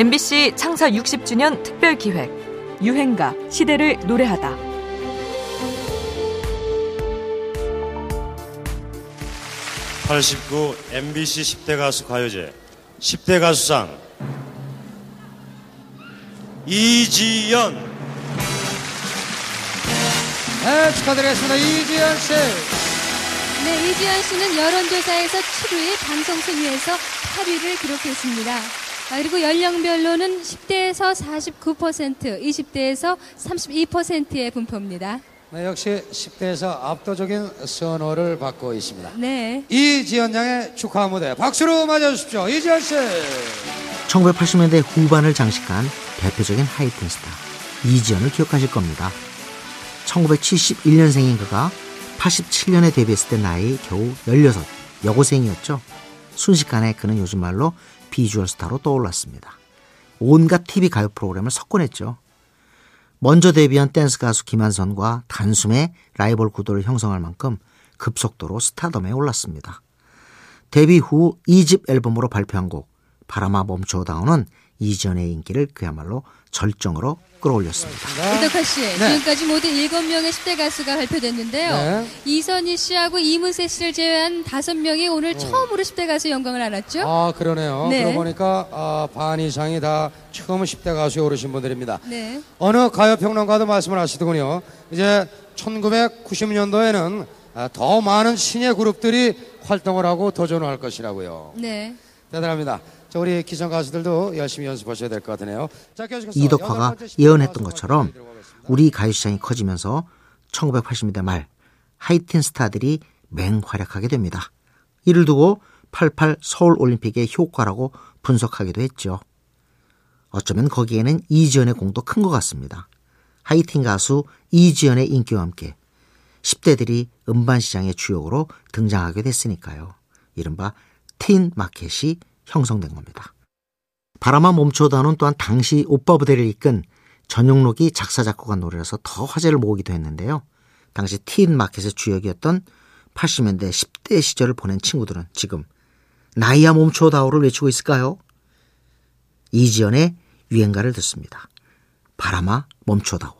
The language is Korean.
MBC 창사 60주년 특별 기획 유행가 시대를 노래하다. (89) MBC 10대 가수 가요제 10대 가수상 이지연 네, 축하드리겠습니다. 이지연 씨. 네, 이지연 씨는 여론조사에서 7위, 방송 순위에서 8위를 기록했습니다. 아, 그리고 연령별로는 10대에서 49%, 20대에서 32%의 분포입니다. 네, 역시 10대에서 압도적인 선호를 받고 있습니다. 네. 이지연 양의 축하 무대 박수로 맞아주십시오. 이지연 씨. 1980년대 후반을 장식한 대표적인 하이틴 스타 이지연을 기억하실 겁니다. 1971년생인 그가 87년에 데뷔했을 때 나이 겨우 16 여고생이었죠. 순식간에 그는 요즘 말로 비주얼 스타로 떠올랐습니다. 온갖 TV 가요 프로그램을 석권했죠. 먼저 데뷔한 댄스 가수 김완선과 단숨에 라이벌 구도를 형성할 만큼 급속도로 스타덤에 올랐습니다. 데뷔 후 2집 앨범으로 발표한 곡 바람아 멈춰다오는 이전의 인기를 그야말로 절정으로 끌어올렸습니다. 이덕화 씨, 지금까지 모두 7명의 10대 가수가 발표됐는데요. 네. 이선희 씨하고 이문세 씨를 제외한 5명이 오늘 처음으로 10대 가수 영광을 안았죠? 아, 그러네요. 네. 그러고 보니까 아, 반 이상이 다 처음 10대 가수에 오르신 분들입니다. 네. 어느 가요평론가도 말씀을 하시더군요. 이제 1990년도에는 아, 더 많은 신예 그룹들이 활동을 하고 도전을 할 것이라고요. 네. 대단합니다. 자, 우리 기성 가수들도 열심히 연습하셔야 될 것 같으네요. 자, 계속해서 이덕화가 번째 10대 예언했던 것처럼 들어보겠습니다. 우리 가요 시장이 커지면서 1980년대 말 하이틴 스타들이 맹활약하게 됩니다. 이를 두고 88 서울 올림픽의 효과라고 분석하기도 했죠. 어쩌면 거기에는 이지연의 공도 큰 것 같습니다. 하이틴 가수 이지연의 인기와 함께 10대들이 음반 시장의 주역으로 등장하게 됐으니까요. 이른바 틴 마켓이 형성된 겁니다. 바람아 멈춰다는 또한 당시 오빠 부대를 이끈 전용록이 작사 작곡한 노래라서 더 화제를 모으기도 했는데요. 당시 틴 마켓의 주역이었던 80년대 10대 시절을 보낸 친구들은 지금 나이야 멈춰다오를 외치고 있을까요? 이지연의 유행가를 듣습니다. 바람아 멈춰다오.